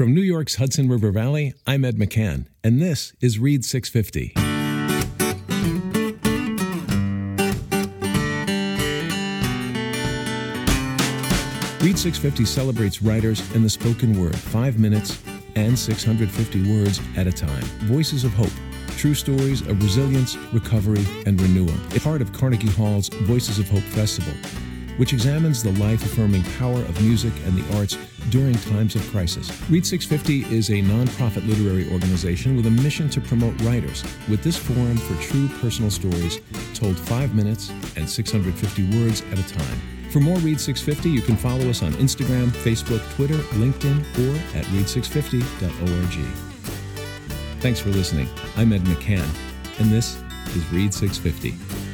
From New York's Hudson River Valley, I'm Ed McCann, and this is Read 650. Read 650 celebrates writers and the spoken word, five minutes and 650 words at a time. Voices of hope, true stories of resilience, recovery, and renewal. It's part of Carnegie Hall's Voices of Hope Festival which examines the life affirming power of music and the arts during times of crisis. Read 650 is a nonprofit literary organization with a mission to promote writers, with this forum for true personal stories told five minutes and 650 words at a time. For more Read 650, you can follow us on Instagram, Facebook, Twitter, LinkedIn, or at read650.org. Thanks for listening. I'm Ed McCann, and this is Read 650.